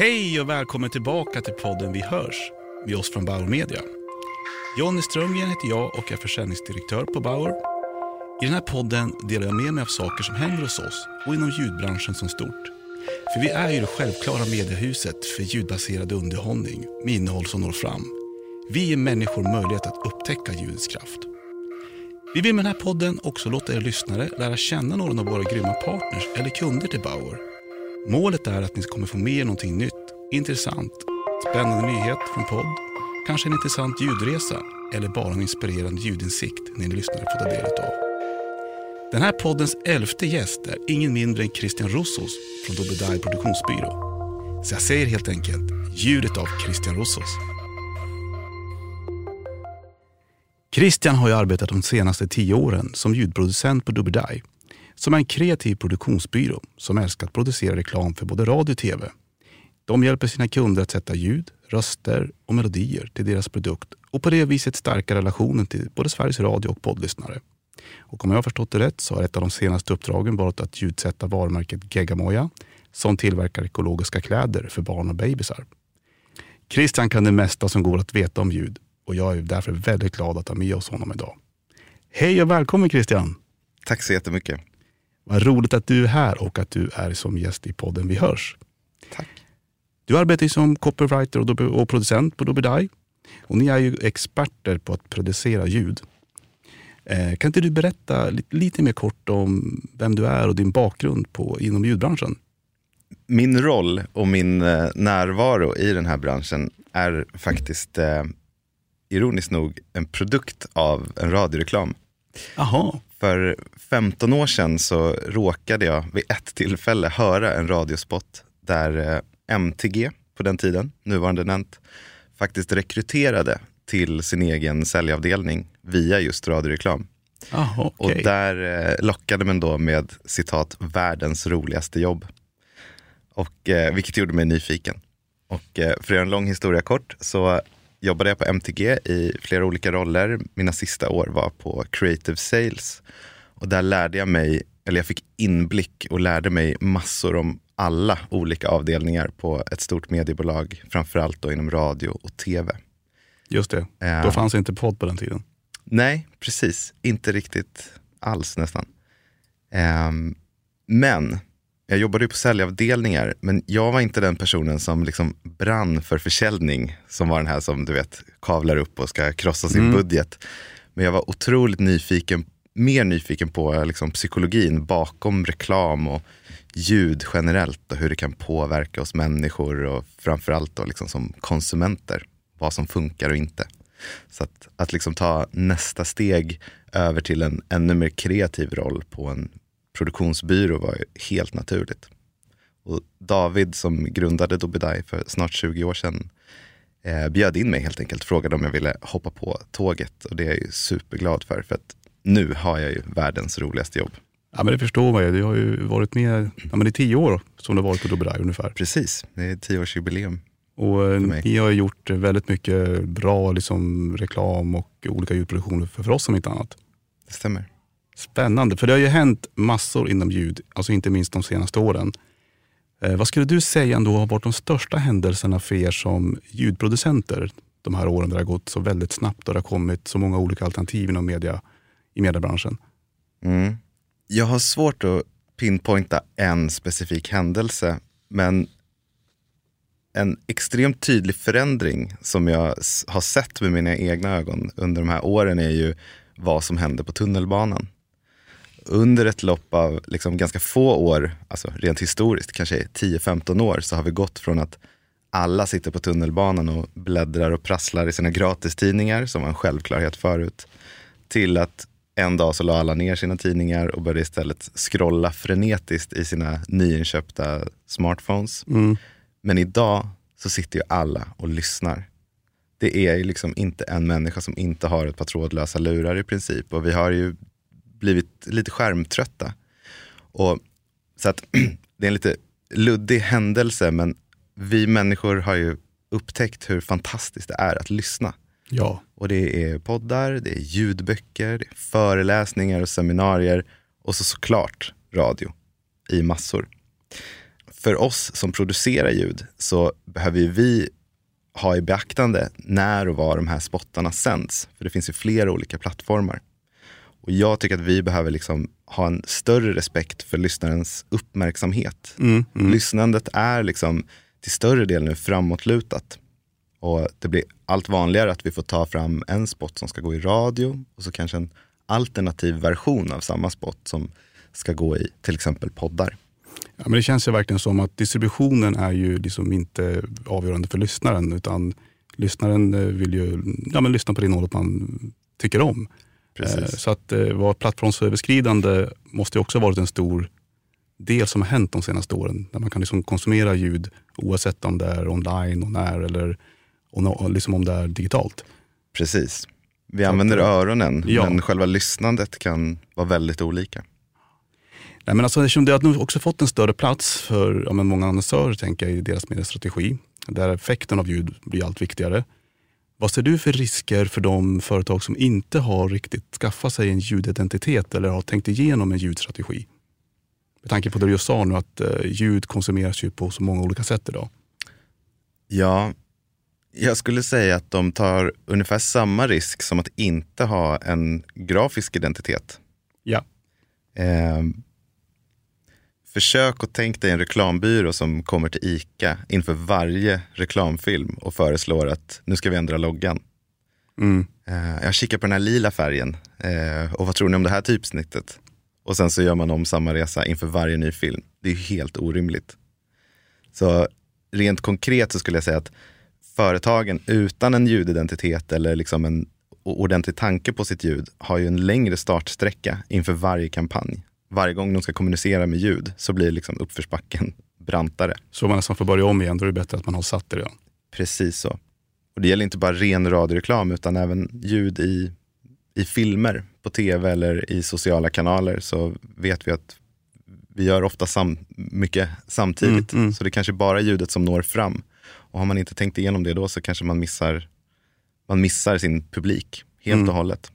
Hej och välkommen tillbaka till podden Vi hörs med oss från Bauer Media. Jonny Strömgren heter jag och är försäljningsdirektör på Bauer. I den här podden delar jag med mig av saker som händer hos oss och inom ljudbranschen som stort. För vi är ju det självklara mediehuset för ljudbaserad underhållning med innehåll som når fram. Vi ger människor möjlighet att upptäcka ljudets kraft. Vi vill med den här podden också låta er lyssnare lära känna några av våra grymma partners eller kunder till Bauer. Målet är att ni kommer få med er någonting nytt, intressant, spännande nyhet från podd, kanske en intressant ljudresa eller bara en inspirerande ljudinsikt ni lyssnare får ta del av. Den här poddens elfte gäst är ingen mindre än Christian Rossos från Dobedai Produktionsbyrå. Så jag säger helt enkelt ljudet av Christian Rossos. Christian har ju arbetat de senaste tio åren som ljudproducent på Dobedai som är en kreativ produktionsbyrå som älskar att producera reklam för både radio och tv. De hjälper sina kunder att sätta ljud, röster och melodier till deras produkt och på det viset stärka relationen till både Sveriges Radio och poddlyssnare. Och om jag har förstått det rätt så har ett av de senaste uppdragen varit att ljudsätta varumärket Geggamoja som tillverkar ekologiska kläder för barn och bebisar. Christian kan det mesta som går att veta om ljud och jag är därför väldigt glad att ha med oss honom idag. Hej och välkommen Christian! Tack så jättemycket. Vad roligt att du är här och att du är som gäst i podden Vi hörs. Tack. Du arbetar som copywriter och producent på Dobedai. Och ni är ju experter på att producera ljud. Eh, kan inte du berätta lite, lite mer kort om vem du är och din bakgrund på, inom ljudbranschen? Min roll och min eh, närvaro i den här branschen är faktiskt eh, ironiskt nog en produkt av en radioreklam. Aha. För 15 år sedan så råkade jag vid ett tillfälle höra en radiospot där eh, MTG på den tiden, nuvarande Nent, faktiskt rekryterade till sin egen säljavdelning via just radioreklam. Aha, okay. Och där eh, lockade man då med citat världens roligaste jobb. Och, eh, vilket gjorde mig nyfiken. Och eh, för att göra en lång historia kort så jobbade jag på MTG i flera olika roller. Mina sista år var på Creative Sales. Och där lärde jag mig, eller jag fick inblick och lärde mig massor om alla olika avdelningar på ett stort mediebolag. Framförallt då inom radio och tv. Just det, då uh, fanns inte podd på den tiden. Nej, precis. Inte riktigt alls nästan. Um, men jag jobbade ju på säljavdelningar, men jag var inte den personen som liksom brann för försäljning, som var den här som du vet kavlar upp och ska krossa sin mm. budget. Men jag var otroligt nyfiken, mer nyfiken på liksom, psykologin bakom reklam och ljud generellt och hur det kan påverka oss människor och framförallt då liksom som konsumenter, vad som funkar och inte. Så att, att liksom ta nästa steg över till en ännu mer kreativ roll på en produktionsbyrå var helt naturligt. Och David som grundade Dobedai för snart 20 år sedan eh, bjöd in mig helt enkelt. Frågade om jag ville hoppa på tåget och det är jag ju superglad för. För att nu har jag ju världens roligaste jobb. Ja men det förstår man ju. Du har ju varit med, ja men det är tio år som du har varit på Dobedai ungefär. Precis, det är tioårsjubileum. Och eh, ni har gjort väldigt mycket bra liksom, reklam och olika ljudproduktioner för, för oss om inte annat. Det stämmer. Spännande, för det har ju hänt massor inom ljud, alltså inte minst de senaste åren. Eh, vad skulle du säga ändå har varit de största händelserna för er som ljudproducenter de här åren där det har gått så väldigt snabbt och det har kommit så många olika alternativ inom media, i mediebranschen? Mm. Jag har svårt att pinpointa en specifik händelse, men en extremt tydlig förändring som jag har sett med mina egna ögon under de här åren är ju vad som hände på tunnelbanan under ett lopp av liksom ganska få år, alltså rent historiskt, kanske 10-15 år, så har vi gått från att alla sitter på tunnelbanan och bläddrar och prasslar i sina gratistidningar, som var en självklarhet förut, till att en dag så la alla ner sina tidningar och började istället scrolla frenetiskt i sina nyinköpta smartphones. Mm. Men idag så sitter ju alla och lyssnar. Det är ju liksom inte en människa som inte har ett par trådlösa lurar i princip. Och vi har ju blivit lite skärmtrötta. Och, så att det är en lite luddig händelse, men vi människor har ju upptäckt hur fantastiskt det är att lyssna. Ja. Och det är poddar, det är ljudböcker, det är föreläsningar och seminarier och så såklart radio i massor. för oss som producerar ljud så behöver vi ha i beaktande när och var de här spottarna sänds. För det finns ju flera olika plattformar. Och jag tycker att vi behöver liksom ha en större respekt för lyssnarens uppmärksamhet. Mm, mm. Lyssnandet är liksom till större del nu framåtlutat. Och det blir allt vanligare att vi får ta fram en spot som ska gå i radio och så kanske en alternativ version av samma spot som ska gå i till exempel poddar. Ja, men det känns ju verkligen som att distributionen är ju liksom inte avgörande för lyssnaren utan lyssnaren eh, vill ju ja, men lyssna på det innehållet man tycker om. Precis. Eh, Så att eh, vara plattformsöverskridande måste också varit en stor del som har hänt de senaste åren. Där man kan liksom konsumera ljud oavsett om det är online och när eller och liksom om det är digitalt. Precis. Vi använder att, öronen, ja. men själva lyssnandet kan vara väldigt olika. Nej, men alltså, det har också fått en större plats för ja, många annonsörer tänker jag, i deras mediestrategi, där effekten av ljud blir allt viktigare. Vad ser du för risker för de företag som inte har riktigt skaffat sig en ljudidentitet eller har tänkt igenom en ljudstrategi? Med tanke på det du just sa nu att eh, ljud konsumeras ju på så många olika sätt idag. Ja, jag skulle säga att de tar ungefär samma risk som att inte ha en grafisk identitet. Ja. Eh, försök att tänk dig en reklambyrå som kommer till ICA inför varje reklamfilm och föreslår att nu ska vi ändra loggan. Mm. Eh, jag kikar på den här lila färgen eh, och vad tror ni om det här typsnittet? Och sen så gör man om samma resa inför varje ny film. Det är helt orimligt. Så rent konkret så skulle jag säga att företagen utan en ljudidentitet eller liksom en ordentlig tanke på sitt ljud har ju en längre startsträcka inför varje kampanj. Varje gång de ska kommunicera med ljud så blir liksom uppförsbacken brantare. Så man nästan får börja om igen, då är det bättre att man har satt det redan. Precis så. Och det gäller inte bara ren radioreklam utan även ljud i, i filmer på tv eller i sociala kanaler så vet vi att vi gör ofta sam, mycket samtidigt. Mm, mm. Så det är kanske bara ljudet som når fram. Och har man inte tänkt igenom det då så kanske man missar, man missar sin publik helt Mm. och hållet.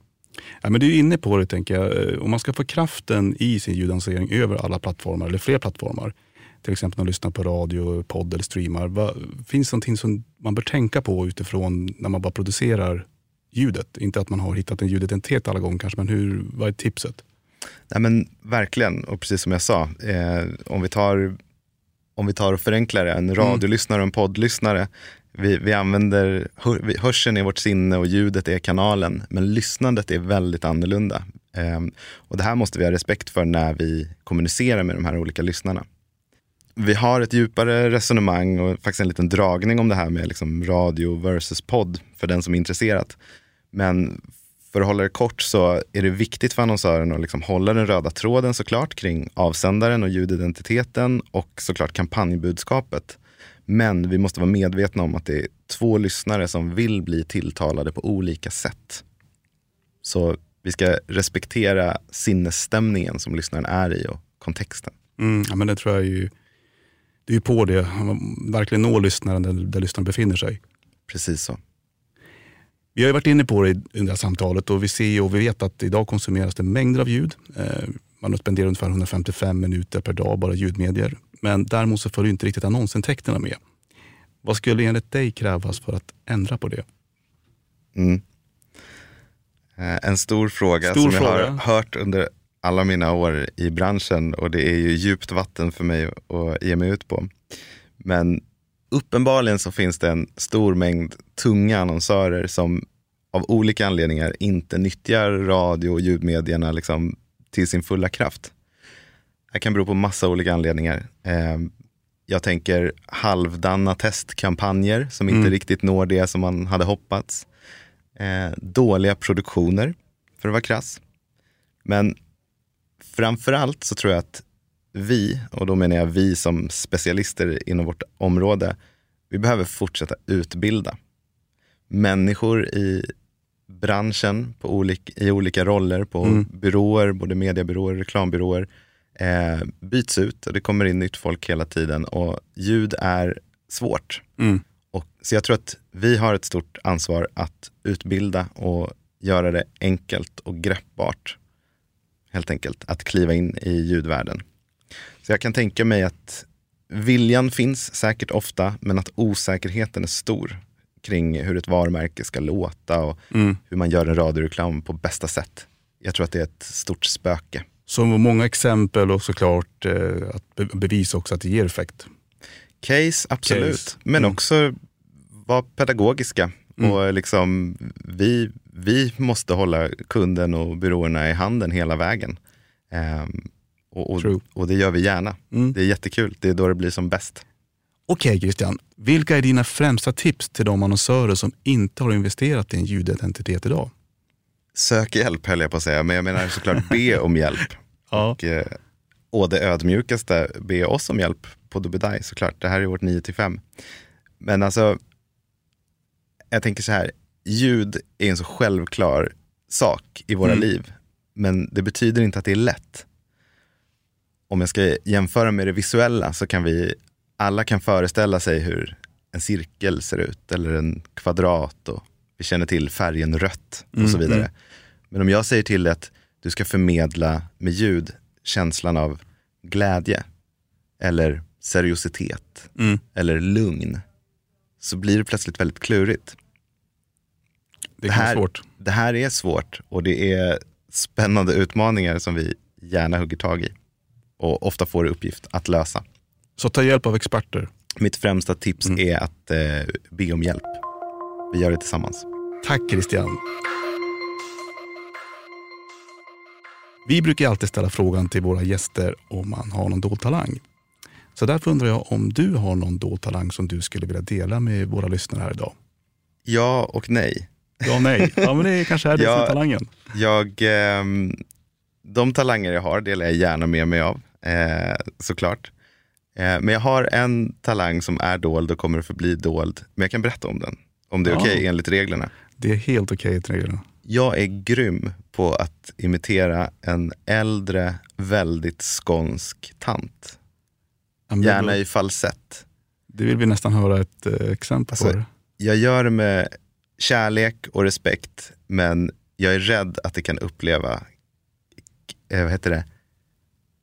Ja, men du är inne på det, tänker jag. Eh, Om man ska få kraften i sin ljudannonsering över alla plattformar, eller fler plattformar, till exempel när man lyssnar på radio, podd eller streamar. Vad, finns det någonting som man bör tänka på utifrån när man bara producerar ljudet? Inte att man har hittat en ljudidentitet alla gånger kanske, men hur, vad är tipset? Nej, men verkligen, och precis som jag sa, eh, om, vi tar, om vi tar och förenklar det, en radiolyssnare och en poddlyssnare, vi, vi använder, hör, vi- hörseln är vårt sinne och ljudet är kanalen, men lyssnandet är väldigt annorlunda. Ehm, och det här måste vi ha respekt för när vi kommunicerar med de här olika lyssnarna. Vi har ett djupare resonemang och faktiskt en liten dragning om det här med liksom radio versus podd för den som är intresserad. Men för att hålla det kort så är det viktigt för annonsören att liksom hålla den röda tråden såklart kring avsändaren och ljudidentiteten och såklart kampanjbudskapet. Men vi måste vara medvetna om att det är två lyssnare som vill bli tilltalade på olika sätt. Så vi ska respektera sinnesstämningen som lyssnaren är i och kontexten. Mm, ja, men det tror jag är ju, det är ju på det, verkligen nå lyssnaren där, där lyssnaren befinner sig. Precis så. Vi har ju varit inne på det i det här samtalet och vi ser och vi vet att idag konsumeras det mängder av ljud. Eh, Man spenderar ungefär 155 minuter per dag bara ljudmedier. Men däremot så följer inte riktigt annonsintäkterna med. Vad skulle enligt dig krävas för att ändra på det? Mm. Eh, En stor fråga Stor som jag fråga. har hört under alla mina år i branschen och det är ju djupt vatten för mig att ge mig ut på. Men uppenbarligen så finns det en stor mängd tunga annonsörer som av olika anledningar inte nyttjar radio och ljudmedierna liksom till sin fulla kraft. Det kan bero på massa olika anledningar. Eh, Jag tänker halvdana testkampanjer som inte Mm. riktigt når det som man hade hoppats. Eh, dåliga produktioner, för att vara krass. Men framförallt så tror jag att vi, och då menar jag vi som specialister inom vårt område, vi behöver fortsätta utbilda människor i branschen på olika, i olika roller på Mm. byråer, både mediebyråer och reklambyråer, eh, byts ut och det kommer in nytt folk hela tiden och ljud är svårt. Mm. Och, så jag tror att vi har ett stort ansvar att utbilda och göra det enkelt och greppbart. Helt enkelt, att kliva in i ljudvärlden. Så jag kan tänka mig att viljan finns säkert ofta, men att osäkerheten är stor kring hur ett varumärke ska låta och Mm. hur man gör en radioreklam på bästa sätt. Jag tror att det är ett stort spöke. Så många exempel och såklart eh, att be- bevisa också att det ger effekt. Case, absolut. Case. Men Mm. också vara pedagogiska. Mm. Och liksom, vi, vi måste hålla kunden och byråerna i handen hela vägen. Ehm, och, och, och det gör vi gärna. Mm. Det är jättekul. Det är då det blir som bäst. Okej Christian, vilka är dina främsta tips till de annonsörer som inte har investerat i en ljudidentitet idag? Sök hjälp höll jag på att säga, men jag menar såklart be om hjälp. Ja. Och, eh, och det ödmjukaste, be oss om hjälp på Dubbedaj såklart. Det här är vårt 9 till 5. Men alltså, jag tänker så här, ljud är en så självklar sak i våra Mm. liv. Men det betyder inte att det är lätt. Om jag ska jämföra med det visuella så kan vi, alla kan föreställa sig hur en cirkel ser ut eller en kvadrat och vi känner till färgen rött och så Mm, vidare. mm. Men om jag säger till dig att du ska förmedla med ljud känslan av glädje eller seriositet Mm. eller lugn så blir det plötsligt väldigt klurigt. Det kan här- svårt. Det här är svårt och det är spännande utmaningar som vi gärna hugger tag i och ofta får i uppgift att lösa. Så ta hjälp av experter. Mitt främsta tips Mm. är att eh, be om hjälp. Vi gör det tillsammans. Tack Christian. Vi brukar alltid ställa frågan till våra gäster om man har någon dold talang. Så därför undrar jag om du har någon dold talang som du skulle vilja dela med våra lyssnare här idag? Ja och nej. Ja, nej. Ja, men det kanske är det som är talangen. Jag, ehm, de talanger jag har delar jag gärna med mig av, eh, såklart. Eh, men jag har en talang som är dold och kommer att förbli dold. Men jag kan berätta om den, om det är Ja. okej enligt reglerna. Det är helt okej till reglerna. Jag är grym på att imitera en äldre, väldigt skånsk tant. Gärna i falsett. det vill vi nästan höra ett eh, exempel Alltså, på. Jag gör det med kärlek och respekt, men jag är rädd att det kan uppleva, eh, vad heter det,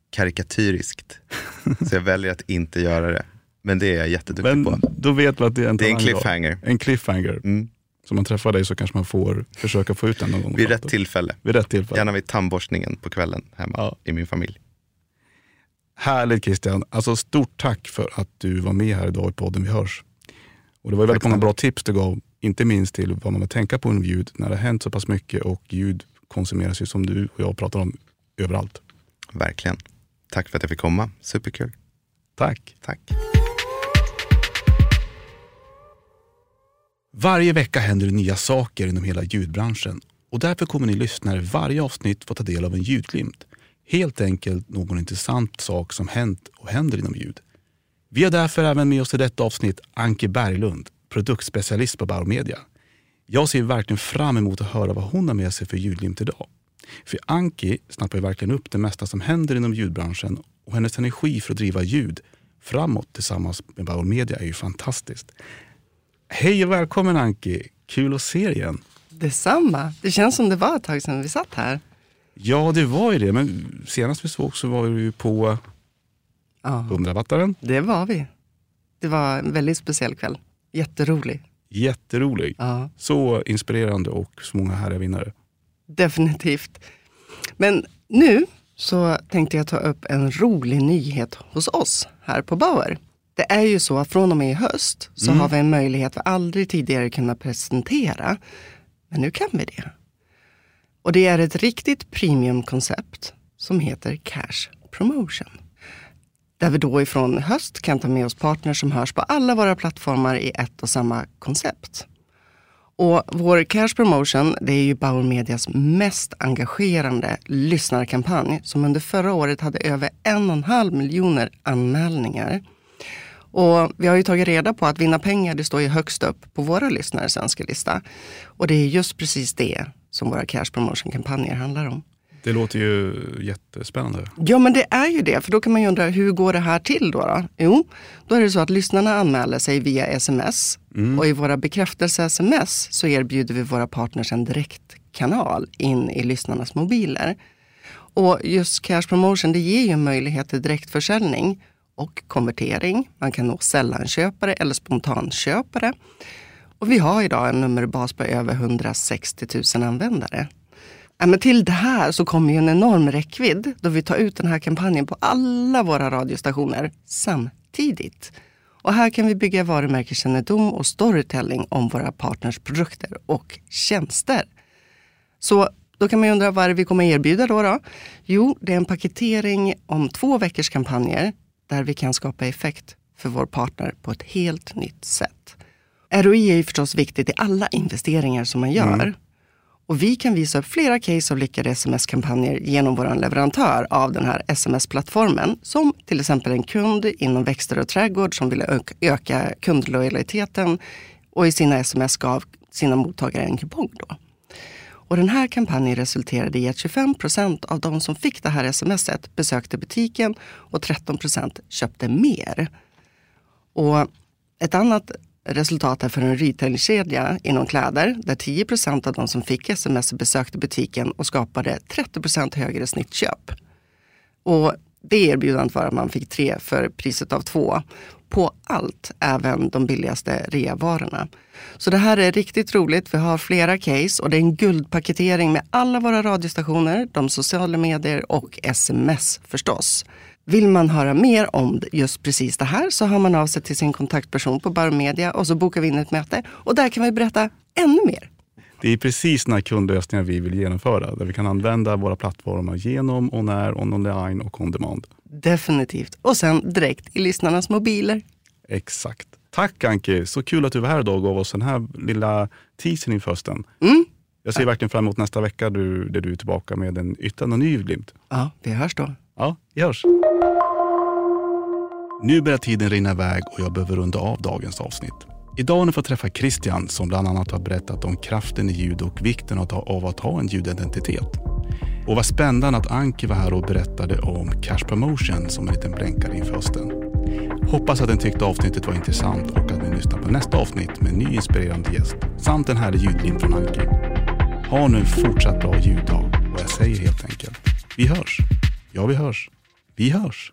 karikatyriskt. Så jag väljer att inte göra det. Men det är jag jätteduktig Men på. då vet vi att det är en Det är en talang. då. cliffhanger. En cliffhanger. Mm. Så om man träffar dig så kanske man får försöka få ut den någon gång. Vid rätt tillfälle. Vid rätt tillfälle. Gärna vid tandborstningen på kvällen hemma Ja. i min familj. Härligt Christian. Alltså stort tack för att du var med här idag i podden Vi hörs. Och det var väldigt Tack många bra tips du gav, inte minst till vad man vill tänka på inom ljud när det har hänt så pass mycket och ljud konsumeras ju som du och jag pratar om överallt. Verkligen. Tack för att jag fick komma. Superkul. Tack. Tack. Varje vecka händer det nya saker inom hela ljudbranschen och därför kommer ni lyssnare varje avsnitt få ta del av en ljudglimt. Helt enkelt någon intressant sak som hänt och händer inom ljud. Vi har därför även med oss i detta avsnitt Anke Berglund, produktspecialist på Bauer Media. Jag ser verkligen fram emot att höra vad hon har med sig för ljudglimt idag. För Anki snappar ju verkligen upp det mesta som händer inom ljudbranschen och hennes energi för att driva ljud framåt tillsammans med Bauer Media är ju fantastiskt. Hej och välkommen Anki! Kul att se dig igen. Detsamma. Det känns som det var ett tag sedan vi satt här. Ja, det var ju det. Men senast vi såg så var vi ju på Ja, 100-wattaren. det var vi. Det var en väldigt speciell kväll. Jätterolig. Jätterolig. Ja, Så inspirerande och så många härliga vinnare. definitivt. Men nu så tänkte jag ta upp en rolig nyhet hos oss här på Bauer. Det är ju så att från och med i höst så har vi en möjlighet vi aldrig tidigare kunnat presentera. Men nu kan vi det. Och det är ett riktigt premiumkoncept som heter Cash Promotion. Där vi då ifrån höst kan ta med oss partners som hörs på alla våra plattformar i ett och samma koncept. Och vår Cash Promotion, det är ju Bauer Medias mest engagerande lyssnarkampanj som under förra året hade över en och en halv miljoner anmälningar. Och vi har ju tagit reda på att vinna pengar, det står ju högst upp på våra lyssnares önskelista. Och det är just precis det som våra Cash Promotion-kampanjer handlar om. Det låter ju jättespännande. Ja, men det är ju det. För då kan man ju undra, hur går det här till då? då? Jo, då är det så att lyssnarna anmäler sig via sms. Och i våra bekräftelse-sms så erbjuder vi våra partners en direktkanal in i lyssnarnas mobiler. Och just Cash Promotion, det ger ju en möjlighet till direktförsäljning och konvertering. Man kan nå sällanköpare eller spontanköpare. Och vi har idag en nummerbas på över 160 000 användare. Ja, men till det här så kommer ju en enorm räckvidd då vi tar ut den här kampanjen på alla våra radiostationer samtidigt. Och här kan vi bygga varumärkeskännedom och storytelling om våra partners produkter och tjänster. Så då kan man undra vad är det vi kommer erbjuda då, då? Jo, det är en paketering om två veckors kampanjer där vi kan skapa effekt för vår partner på ett helt nytt sätt. ROI är ju förstås viktigt i alla investeringar som man gör. Mm. Och vi kan visa upp flera case av lyckade sms-kampanjer genom vår leverantör av den här sms-plattformen. Som till exempel en kund inom växter och trädgård som ville öka kundlojaliteten och i sina sms gav sina mottagare en kupong. Då. Och den här kampanjen resulterade i att 25 procent av de som fick det här smset besökte butiken och 13 procent köpte mer. Och ett annat resultat är för en retailkedja inom kläder där 10 procent av de som fick sms besökte butiken och skapade 30 procent högre snittköp. Och det erbjudandet var att man fick tre för priset av två på allt, även de billigaste reavarorna. Så det här är riktigt roligt. Vi har flera case och det är en guldpaketering med alla våra radiostationer, de sociala medier och sms förstås. Vill man höra mer om just precis det här så hör man av sig till sin kontaktperson på Baromedia och så bokar vi in ett möte och där kan vi berätta ännu mer. Det är precis den här kundlösningen vi vill genomföra, där vi kan använda våra plattformar genom, on air, on online och on demand. Definitivt. Och sen direkt i lyssnarnas mobiler. Exakt. Tack Anki, så kul att du var här idag och gav oss den här lilla teasern inför hösten. Mm. Jag ser verkligen fram emot nästa vecka du, där du är tillbaka med en ytterligare ny glimt. Ja, vi hörs då. Ja, vi hörs. Nu börjar tiden rinna iväg och jag behöver runda av dagens avsnitt. Idag har ni fått träffa Christian som bland annat har berättat om kraften i ljud och vikten av att ha en ljudidentitet. Och vad spännande att Anki var här och berättade om Cash Promotion som en liten blänkare inför hösten. Hoppas att ni tyckte avsnittet var intressant och att ni lyssnar på nästa avsnitt med en ny inspirerande gäst samt en härlig ljudlim från Anki. Ha nu en fortsatt bra ljuddag och jag säger helt enkelt, vi hörs. Ja, vi hörs. Vi hörs.